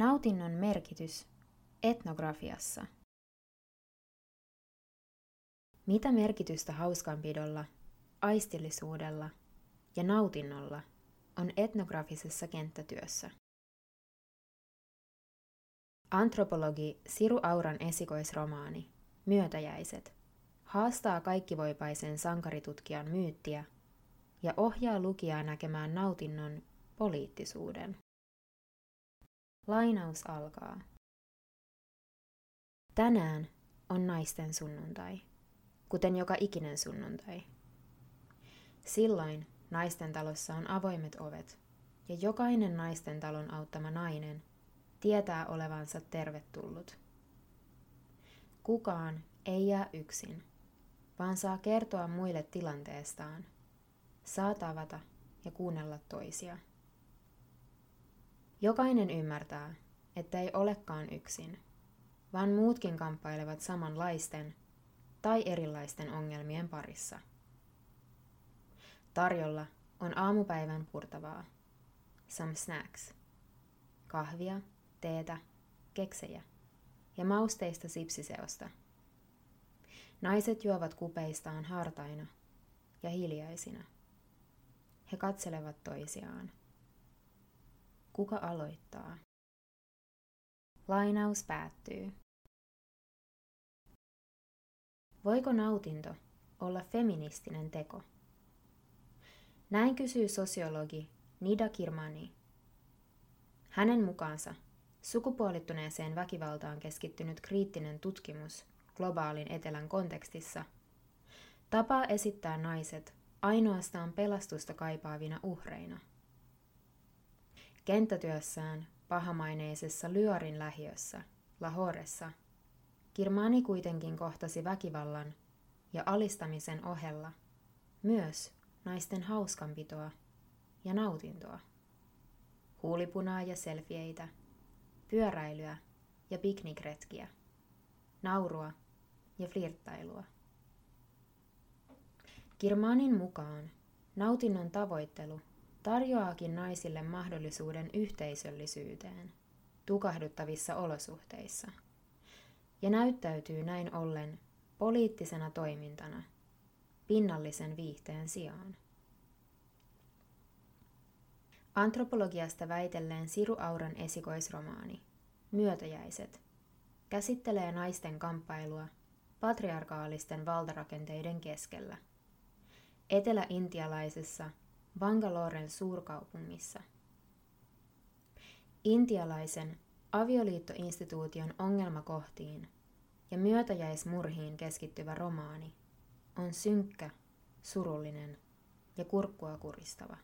Nautinnon merkitys etnografiassa. Mitä merkitystä hauskanpidolla, aistillisuudella ja nautinnolla on etnografisessa kenttätyössä? Antropologi Siru Auran esikoisromaani Myötäjäiset haastaa kaikkivoipaisen sankaritutkijan myyttiä ja ohjaa lukijaa näkemään nautinnon poliittisuuden. Lainaus alkaa. Tänään on naisten sunnuntai, kuten joka ikinen sunnuntai. Silloin naisten talossa on avoimet ovet, ja jokainen naisten talon auttama nainen tietää olevansa tervetullut. Kukaan ei jää yksin, vaan saa kertoa muille tilanteestaan, saa tavata ja kuunnella toisia. Jokainen ymmärtää, että ei olekaan yksin, vaan muutkin kamppailevat samanlaisten tai erilaisten ongelmien parissa. Tarjolla on aamupäivän purtavaa. Some snacks. Kahvia, teetä, keksejä ja mausteista sipsiseosta. Naiset juovat kupeistaan hartaina ja hiljaisina. He katselevat toisiaan. Kuka aloittaa? Lainaus päättyy. Voiko nautinto olla feministinen teko? Näin kysyy sosiologi Nida Kirmani. Hänen mukaansa sukupuolittuneeseen väkivaltaan keskittynyt kriittinen tutkimus globaalin etelän kontekstissa tapaa esittää naiset ainoastaan pelastusta kaipaavina uhreina – Kenttätyössään pahamaineisessa Lyarin lähiössä, Lahoressa, Kirmani kuitenkin kohtasi väkivallan ja alistamisen ohella myös naisten hauskanpitoa ja nautintoa. Huulipunaa ja selfieitä, pyöräilyä ja piknikretkiä, naurua ja flirttailua. Kirmanin mukaan nautinnon tavoittelu tarjoaakin naisille mahdollisuuden yhteisöllisyyteen tukahduttavissa olosuhteissa ja näyttäytyy näin ollen poliittisena toimintana pinnallisen viihteen sijaan. Antropologiasta väitelleen Siru Auran esikoisromaani Myötäjäiset käsittelee naisten kamppailua patriarkaalisten valtarakenteiden keskellä. Etelä-intialaisessa Bangaloren suurkaupungissa. Intialaisen avioliittoinstituution ongelmakohtiin ja myötäjäismurhiin keskittyvä romaani on synkkä, surullinen ja kurkkua kuristava.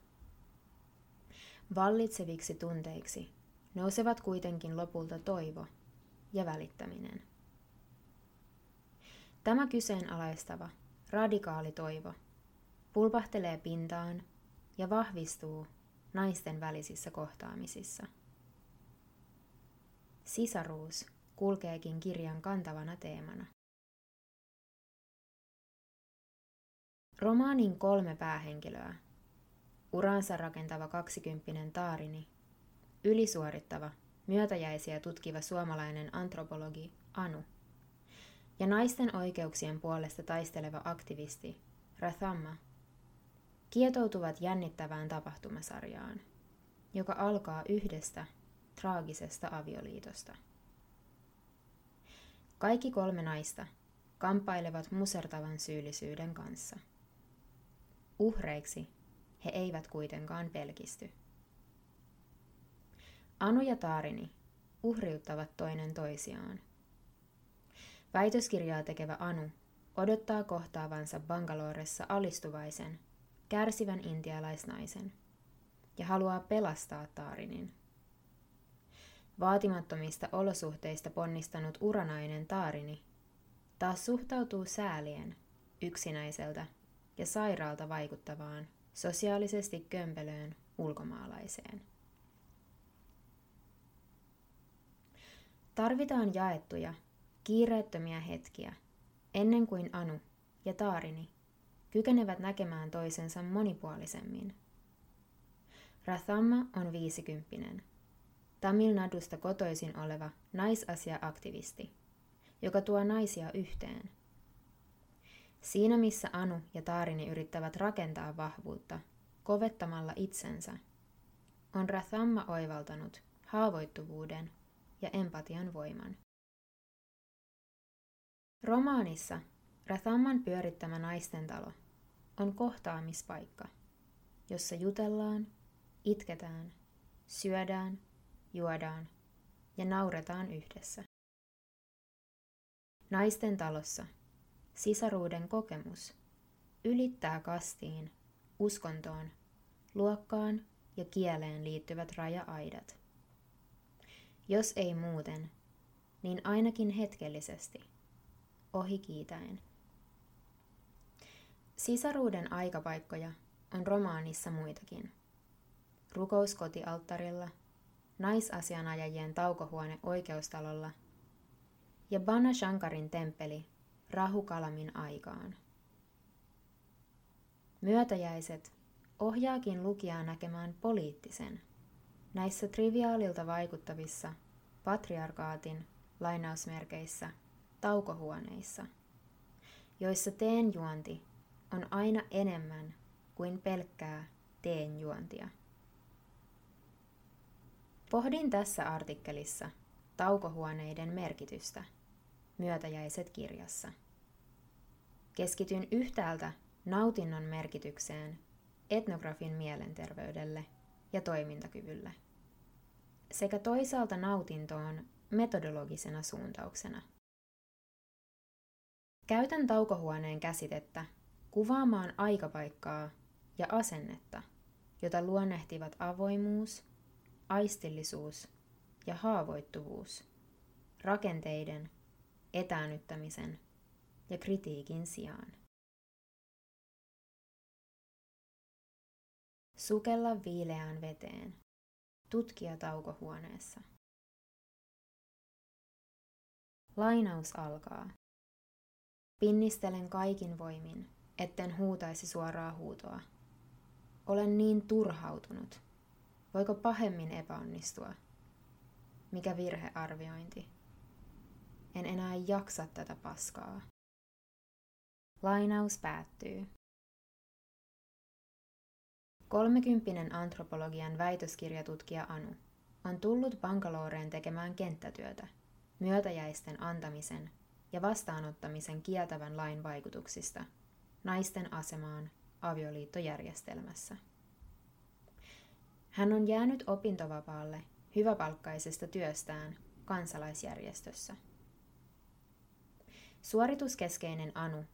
Vallitseviksi tunteiksi nousevat kuitenkin lopulta toivo ja välittäminen. Tämä kyseenalaistava, radikaali toivo pulpahtelee pintaan ja vahvistuu naisten välisissä kohtaamisissa. Sisaruus kulkeekin kirjan kantavana teemana. Romaanin kolme päähenkilöä, uransa rakentava kaksikymppinen Taarini, ylisuorittava, myötäjäisiä tutkiva suomalainen antropologi Anu ja naisten oikeuksien puolesta taisteleva aktivisti Rathamma kietoutuvat jännittävään tapahtumasarjaan, joka alkaa yhdestä traagisesta avioliitosta. Kaikki kolme naista kamppailevat musertavan syyllisyyden kanssa. Uhreiksi he eivät kuitenkaan pelkisty. Anu ja Taarini uhriuttavat toinen toisiaan. Väitöskirjaa tekevä Anu odottaa kohtaavansa Bangaloressa alistuvaisen kärsivän intialaisnaisen ja haluaa pelastaa Taarinin. Vaatimattomista olosuhteista ponnistanut uranainen Taarini taas suhtautuu säälien yksinäiseltä ja sairaalta vaikuttavaan sosiaalisesti kömpelöön ulkomaalaiseen. Tarvitaan jaettuja, kiireettömiä hetkiä ennen kuin Anu ja Taarini kykenevät näkemään toisensa monipuolisemmin. Rathamma on viisikymppinen, Tamil Nadusta kotoisin oleva naisasia-aktivisti, joka tuo naisia yhteen. Siinä missä Anu ja Taarini yrittävät rakentaa vahvuutta kovettamalla itsensä, on Rathamma oivaltanut haavoittuvuuden ja empatian voiman. Romaanissa Rathamman pyörittämä naistentalo on kohtaamispaikka, jossa jutellaan, itketään, syödään, juodaan ja nauretaan yhdessä. Naisten talossa sisaruuden kokemus ylittää kastiin, uskontoon, luokkaan ja kieleen liittyvät raja-aidat. Jos ei muuten, niin ainakin hetkellisesti, ohi kiitäen. Sisaruuden aikapaikkoja on romaanissa muitakin. Rukous kotialttarilla, naisasianajajien taukohuone oikeustalolla ja Bana Shankarin temppeli Rahukalamin aikaan. Myötäjäiset ohjaakin lukijaa näkemään poliittisen, näissä triviaalilta vaikuttavissa patriarkaatin lainausmerkeissä taukohuoneissa, joissa teenjuonti on aina enemmän kuin pelkkää teenjuontia. Pohdin tässä artikkelissa taukohuoneiden merkitystä myötäjäiset kirjassa. Keskityn yhtäältä nautinnon merkitykseen etnografin mielenterveydelle ja toimintakyvylle, sekä toisaalta nautintoon metodologisena suuntauksena. Käytän taukohuoneen käsitettä kuvaamaan aikapaikkaa ja asennetta, jota luonnehtivat avoimuus, aistillisuus ja haavoittuvuus, rakenteiden, etäännyttämisen ja kritiikin sijaan. Sukella viileään veteen. Tutkija taukohuoneessa. Lainaus alkaa. Pinnistelen kaikin voimin, etten huutaisi suoraa huutoa. Olen niin turhautunut. Voiko pahemmin epäonnistua? Mikä virhearviointi? En enää jaksa tätä paskaa. Lainaus päättyy. Kolmekymppinen antropologian väitöskirjatutkija Anu on tullut Bangaloreen tekemään kenttätyötä myötäjäisten antamisen ja vastaanottamisen kieltävän lain vaikutuksista naisten asemaan avioliittojärjestelmässä. Hän on jäänyt opintovapaalle hyväpalkkaisesta työstään kansalaisjärjestössä. Suorituskeskeinen Anu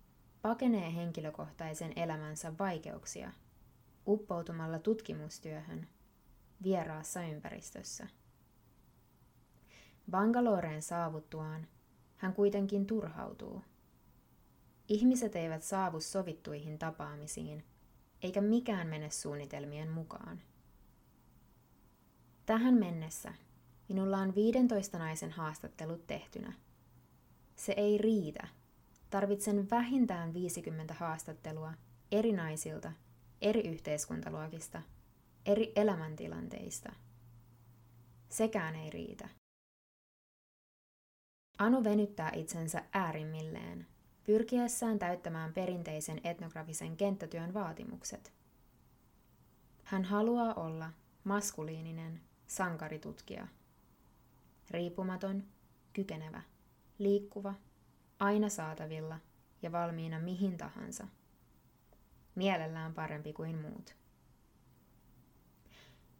pakenee henkilökohtaisen elämänsä vaikeuksia uppoutumalla tutkimustyöhön vieraassa ympäristössä. Bangaloreen saavuttuaan hän kuitenkin turhautuu. Ihmiset eivät saavu sovittuihin tapaamisiin, eikä mikään mene suunnitelmien mukaan. Tähän mennessä minulla on 15 naisen haastattelut tehtynä. Se ei riitä. Tarvitsen vähintään 50 haastattelua eri naisilta eri yhteiskuntaluokista, eri elämäntilanteista. Sekään ei riitä. Anu venyttää itsensä äärimmilleen, pyrkiessään täyttämään perinteisen etnografisen kenttätyön vaatimukset. Hän haluaa olla maskuliininen sankaritutkija. Riippumaton, kykenevä, liikkuva, aina saatavilla ja valmiina mihin tahansa – mielellään parempi kuin muut.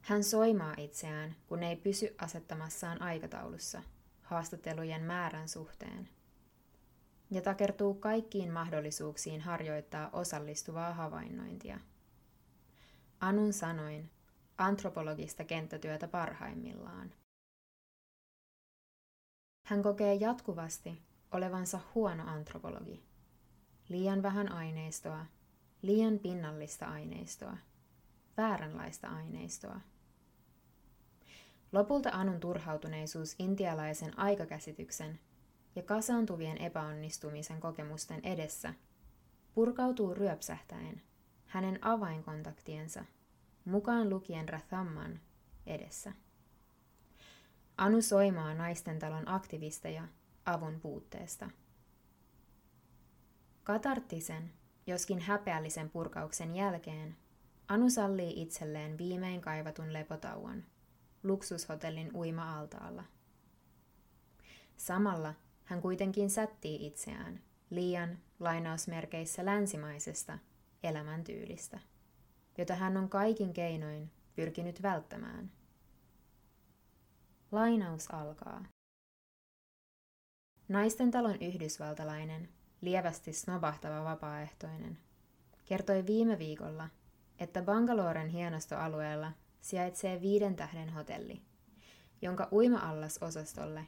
Hän soimaa itseään, kun ei pysy asettamassaan aikataulussa haastattelujen määrän suhteen, ja takertuu kaikkiin mahdollisuuksiin harjoittaa osallistuvaa havainnointia. Anun sanoin, antropologista kenttätyötä parhaimmillaan. Hän kokee jatkuvasti olevansa huono antropologi. Liian vähän aineistoa liian pinnallista aineistoa, vääränlaista aineistoa. Lopulta Anun turhautuneisuus intialaisen aikakäsityksen ja kasaantuvien epäonnistumisen kokemusten edessä purkautuu ryöpsähtäen hänen avainkontaktiensa, mukaan lukien Rathamman, edessä. Anu soimaa naisten talon aktivisteja avun puutteesta. Katarttisen, joskin häpeällisen purkauksen jälkeen, Anu sallii itselleen viimein kaivatun lepotauon, luksushotellin uima-altaalla. Samalla hän kuitenkin sättii itseään liian lainausmerkeissä länsimaisesta elämäntyylistä, jota hän on kaikin keinoin pyrkinyt välttämään. Lainaus alkaa. Naisten talon yhdysvaltalainen, lievästi snobahtava vapaaehtoinen, kertoi viime viikolla, että Bangaloren hienostoalueella sijaitsee viiden tähden hotelli, jonka uima-allasosastolle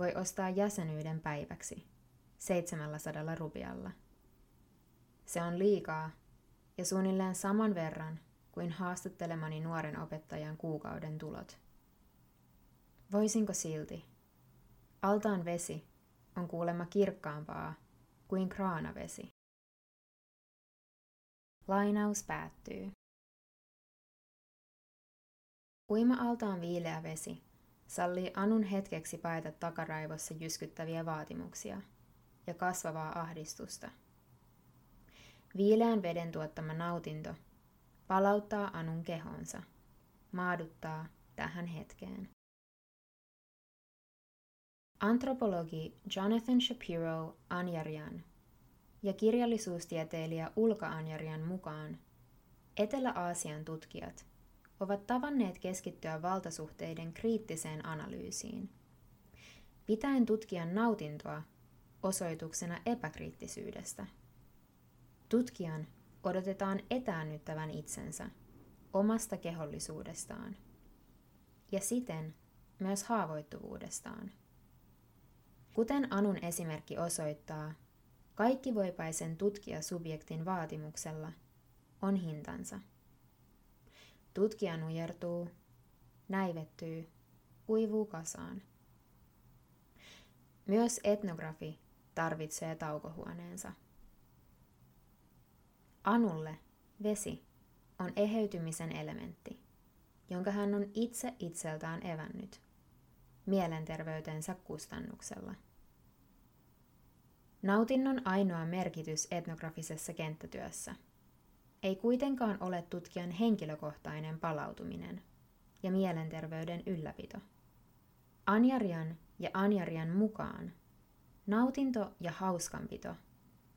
voi ostaa jäsenyyden päiväksi 700 rupialla. Se on liikaa ja suunnilleen saman verran kuin haastattelemani nuoren opettajan kuukauden tulot. Voisinko silti? Altaan vesi on kuulemma kirkkaampaa kuin kraanavesi. Lainaus päättyy. Uima-altaan viileä vesi sallii Anun hetkeksi paeta takaraivossa jyskyttäviä vaatimuksia ja kasvavaa ahdistusta. Viileän veden tuottama nautinto palauttaa Anun kehonsa, maaduttaa tähän hetkeen. Antropologi Jonathan Shapiro Anjarian ja kirjallisuustieteilijä Ulka Anjarian mukaan Etelä-Aasian tutkijat ovat tavanneet keskittyä valtasuhteiden kriittiseen analyysiin, pitäen tutkijan nautintoa osoituksena epäkriittisyydestä. Tutkijan odotetaan etäännyttävän itsensä omasta kehollisuudestaan ja siten myös haavoittuvuudestaan. Kuten Anun esimerkki osoittaa, kaikki voipaisen tutkijasubjektin vaatimuksella on hintansa. Tutkija nujertuu, näivettyy, uivuu kasaan. Myös etnografi tarvitsee taukohuoneensa. Anulle vesi on eheytymisen elementti, jonka hän on itse itseltään evännyt mielenterveytensä kustannuksella. Nautinnon ainoa merkitys etnografisessa kenttätyössä ei kuitenkaan ole tutkijan henkilökohtainen palautuminen ja mielenterveyden ylläpito. Anjarian ja Anjarian mukaan nautinto ja hauskanpito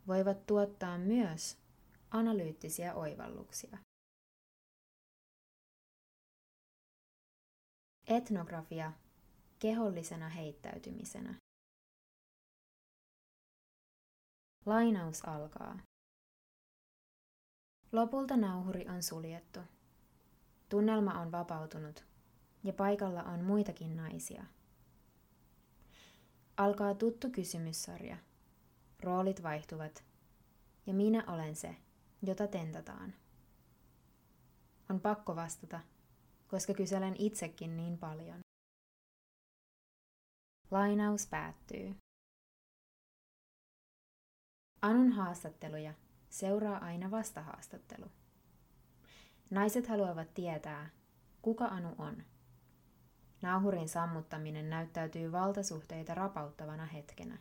voivat tuottaa myös analyyttisiä oivalluksia. Etnografia kehollisena heittäytymisenä. Lainaus alkaa. Lopulta nauhuri on suljettu. Tunnelma on vapautunut ja paikalla on muitakin naisia. Alkaa tuttu kysymyssarja. Roolit vaihtuvat ja minä olen se, jota tentataan. On pakko vastata, koska kyselen itsekin niin paljon. Lainaus päättyy. Anun haastatteluja seuraa aina vastahaastattelu. Naiset haluavat tietää, kuka Anu on. Nauhurin sammuttaminen näyttäytyy valtasuhteita rapauttavana hetkenä.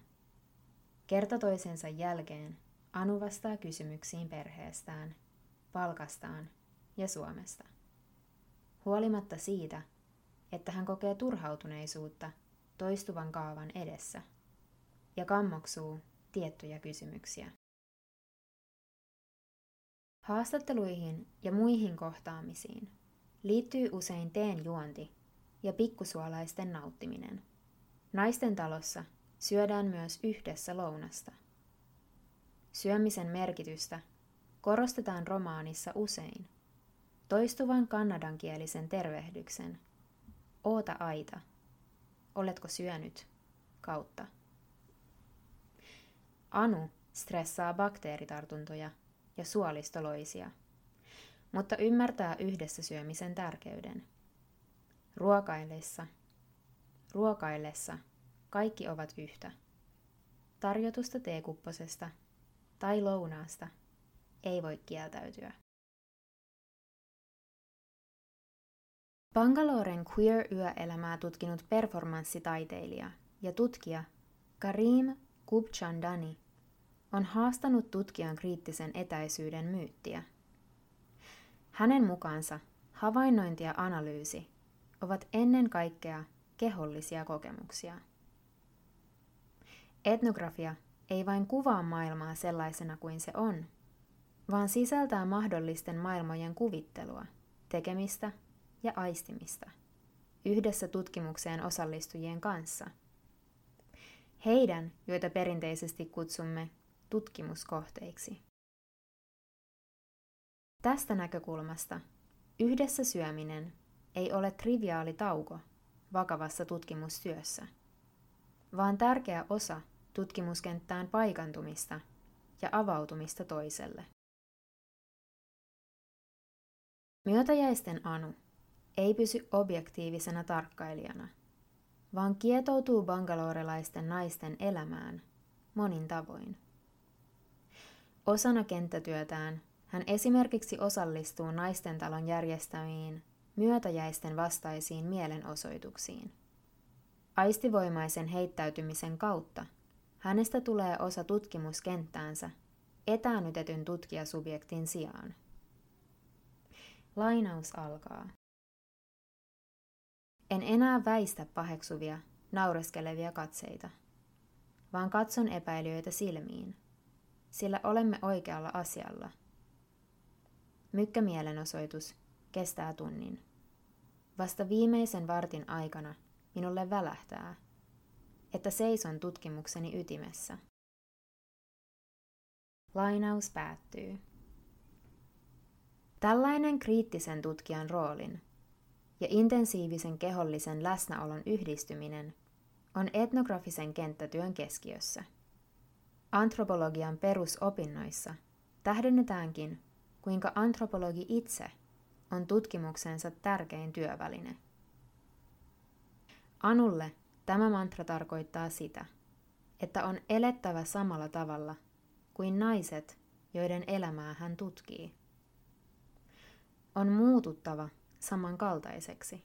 Kerta toisensa jälkeen Anu vastaa kysymyksiin perheestään, palkastaan ja Suomesta. Huolimatta siitä, että hän kokee turhautuneisuutta toistuvan kaavan edessä ja kammoksuu tiettyjä kysymyksiä. Haastatteluihin ja muihin kohtaamisiin liittyy usein teen juonti ja pikkusuolaisten nauttiminen. Naisten talossa syödään myös yhdessä lounasta. Syömisen merkitystä korostetaan romaanissa usein. Toistuvan kanadankielisen tervehdyksen Oota aita – Oletko syönyt? kautta. Anu stressaa bakteeritartuntoja ja suolistoloisia, mutta ymmärtää yhdessä syömisen tärkeyden. Ruokaillessa, ruokaillessa kaikki ovat yhtä. Tarjotusta teekupposesta tai lounaasta ei voi kieltäytyä. Bangaloren queer-yöelämää tutkinut performanssitaiteilija ja tutkija Karim Kubchandani on haastanut tutkijan kriittisen etäisyyden myyttiä. Hänen mukaansa havainnointi ja analyysi ovat ennen kaikkea kehollisia kokemuksia. Etnografia ei vain kuvaa maailmaa sellaisena kuin se on, vaan sisältää mahdollisten maailmojen kuvittelua, tekemistä ja aistimista yhdessä tutkimukseen osallistujien kanssa. Heidän, joita perinteisesti kutsumme tutkimuskohteiksi. Tästä näkökulmasta yhdessä syöminen ei ole triviaali tauko vakavassa tutkimustyössä, vaan tärkeä osa tutkimuskenttään paikantumista ja avautumista toiselle. Myötäjäisten Anu ei pysy objektiivisena tarkkailijana, vaan kietoutuu bangalorelaisten naisten elämään monin tavoin. Osana kenttätyötään hän esimerkiksi osallistuu naisten talon järjestämiin myötäjäisten vastaisiin mielenosoituksiin. Aistivoimaisen heittäytymisen kautta hänestä tulee osa tutkimuskenttäänsä etäännytetyn tutkijasubjektin sijaan. Lainaus alkaa. En enää väistä paheksuvia, naureskelevia katseita, vaan katson epäilijöitä silmiin, sillä olemme oikealla asialla. Mykkämielenosoitus kestää tunnin. Vasta viimeisen vartin aikana minulle välähtää, että seison tutkimukseni ytimessä. Lainaus päättyy. Tällainen kriittisen tutkijan roolin ja intensiivisen kehollisen läsnäolon yhdistyminen on etnografisen kenttätyön keskiössä. Antropologian perusopinnoissa tähdennetäänkin, kuinka antropologi itse on tutkimuksensa tärkein työväline. Anulle tämä mantra tarkoittaa sitä, että on elettävä samalla tavalla kuin naiset, joiden elämää hän tutkii. On muututtava samankaltaiseksi.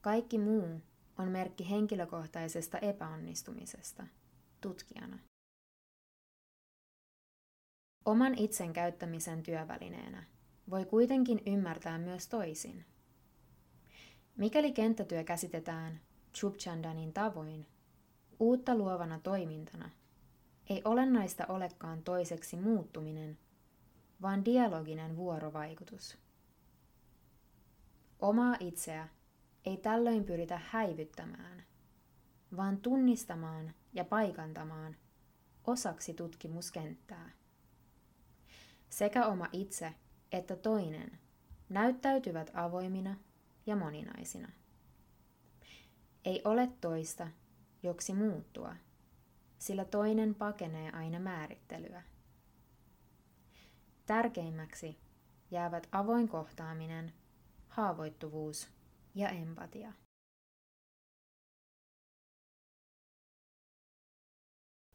Kaikki muu on merkki henkilökohtaisesta epäonnistumisesta tutkijana. Oman itsen käyttämisen työvälineenä voi kuitenkin ymmärtää myös toisin. Mikäli kenttätyö käsitetään Chubchandanin tavoin uutta luovana toimintana, ei olennaista olekaan toiseksi muuttuminen, vaan dialoginen vuorovaikutus. Omaa itseä ei tällöin pyritä häivyttämään, vaan tunnistamaan ja paikantamaan osaksi tutkimuskenttää. Sekä oma itse että toinen näyttäytyvät avoimina ja moninaisina. Ei ole toista, joksi muuttua, sillä toinen pakenee aina määrittelyä. Tärkeimmäksi jäävät avoin kohtaaminen, haavoittuvuus ja empatia.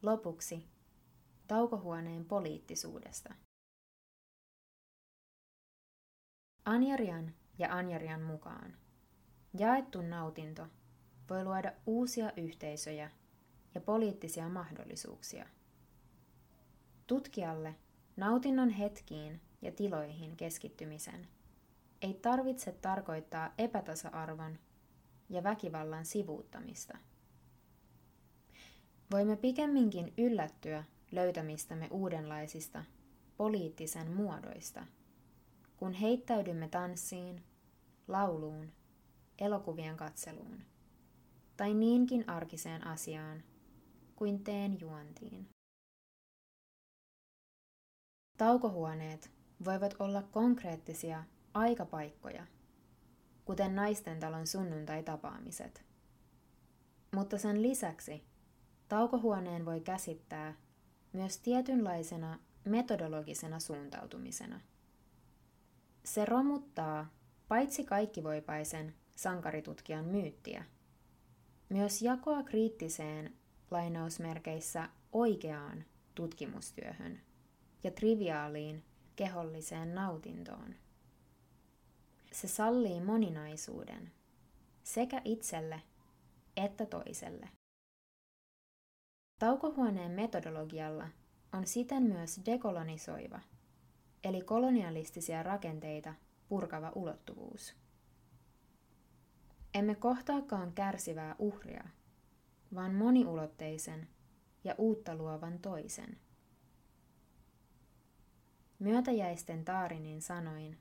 Lopuksi taukohuoneen poliittisuudesta. Anjarian ja Anjarian mukaan jaettu nautinto voi luoda uusia yhteisöjä ja poliittisia mahdollisuuksia. Tutkijalle nautinnon hetkiin ja tiloihin keskittymisen ei tarvitse tarkoittaa epätasa-arvon ja väkivallan sivuuttamista. Voimme pikemminkin yllättyä löytämistämme uudenlaisista poliittisen muodoista – kun heittäydymme tanssiin, lauluun, elokuvien katseluun tai niinkin arkiseen asiaan kuin teen juontiin. Taukohuoneet voivat olla konkreettisia aikapaikkoja, kuten naisten talon sunnuntai-tapaamiset. Mutta sen lisäksi taukohuoneen voi käsittää myös tietynlaisena metodologisena suuntautumisena – se romuttaa paitsi kaikkivoipaisen sankaritutkijan myyttiä, myös jakoa kriittiseen lainausmerkeissä oikeaan tutkimustyöhön ja triviaaliin keholliseen nautintoon. Se sallii moninaisuuden sekä itselle että toiselle. Taukohuoneen metodologialla on siten myös dekolonisoiva, eli kolonialistisia rakenteita purkava ulottuvuus. Emme kohtaakaan kärsivää uhria, vaan moniulotteisen ja uutta luovan toisen. Myötäjäisten Taarinin sanoin,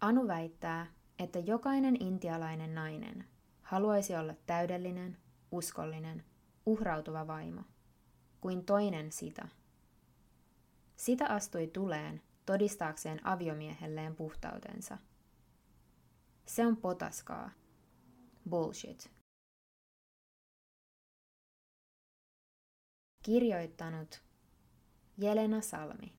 Anu väittää, että jokainen intialainen nainen haluaisi olla täydellinen, uskollinen, uhrautuva vaimo, kuin toinen sitä. Sitä astui tuleen todistaakseen aviomiehelleen puhtautensa. Se on potaskaa. Bullshit. Kirjoittanut Jelena Salmi.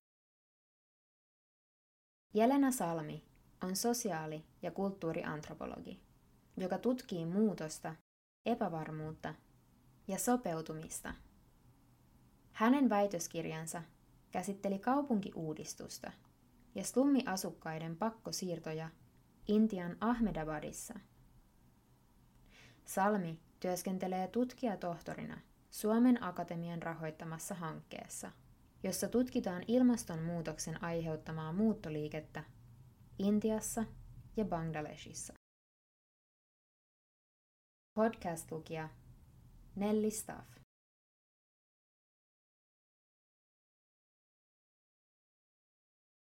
Jelena Salmi on sosiaali- ja kulttuuriantropologi, joka tutkii muutosta, epävarmuutta ja sopeutumista. Hänen väitöskirjansa käsitteli kaupunkiuudistusta ja slummiasukkaiden pakkosiirtoja Intian Ahmedabadissa. Salmi työskentelee tutkijatohtorina Suomen Akatemian rahoittamassa hankkeessa, jossa tutkitaan ilmastonmuutoksen aiheuttamaa muuttoliikettä Intiassa ja Bangladeshissa. Podcast-lukija Nelly Staff.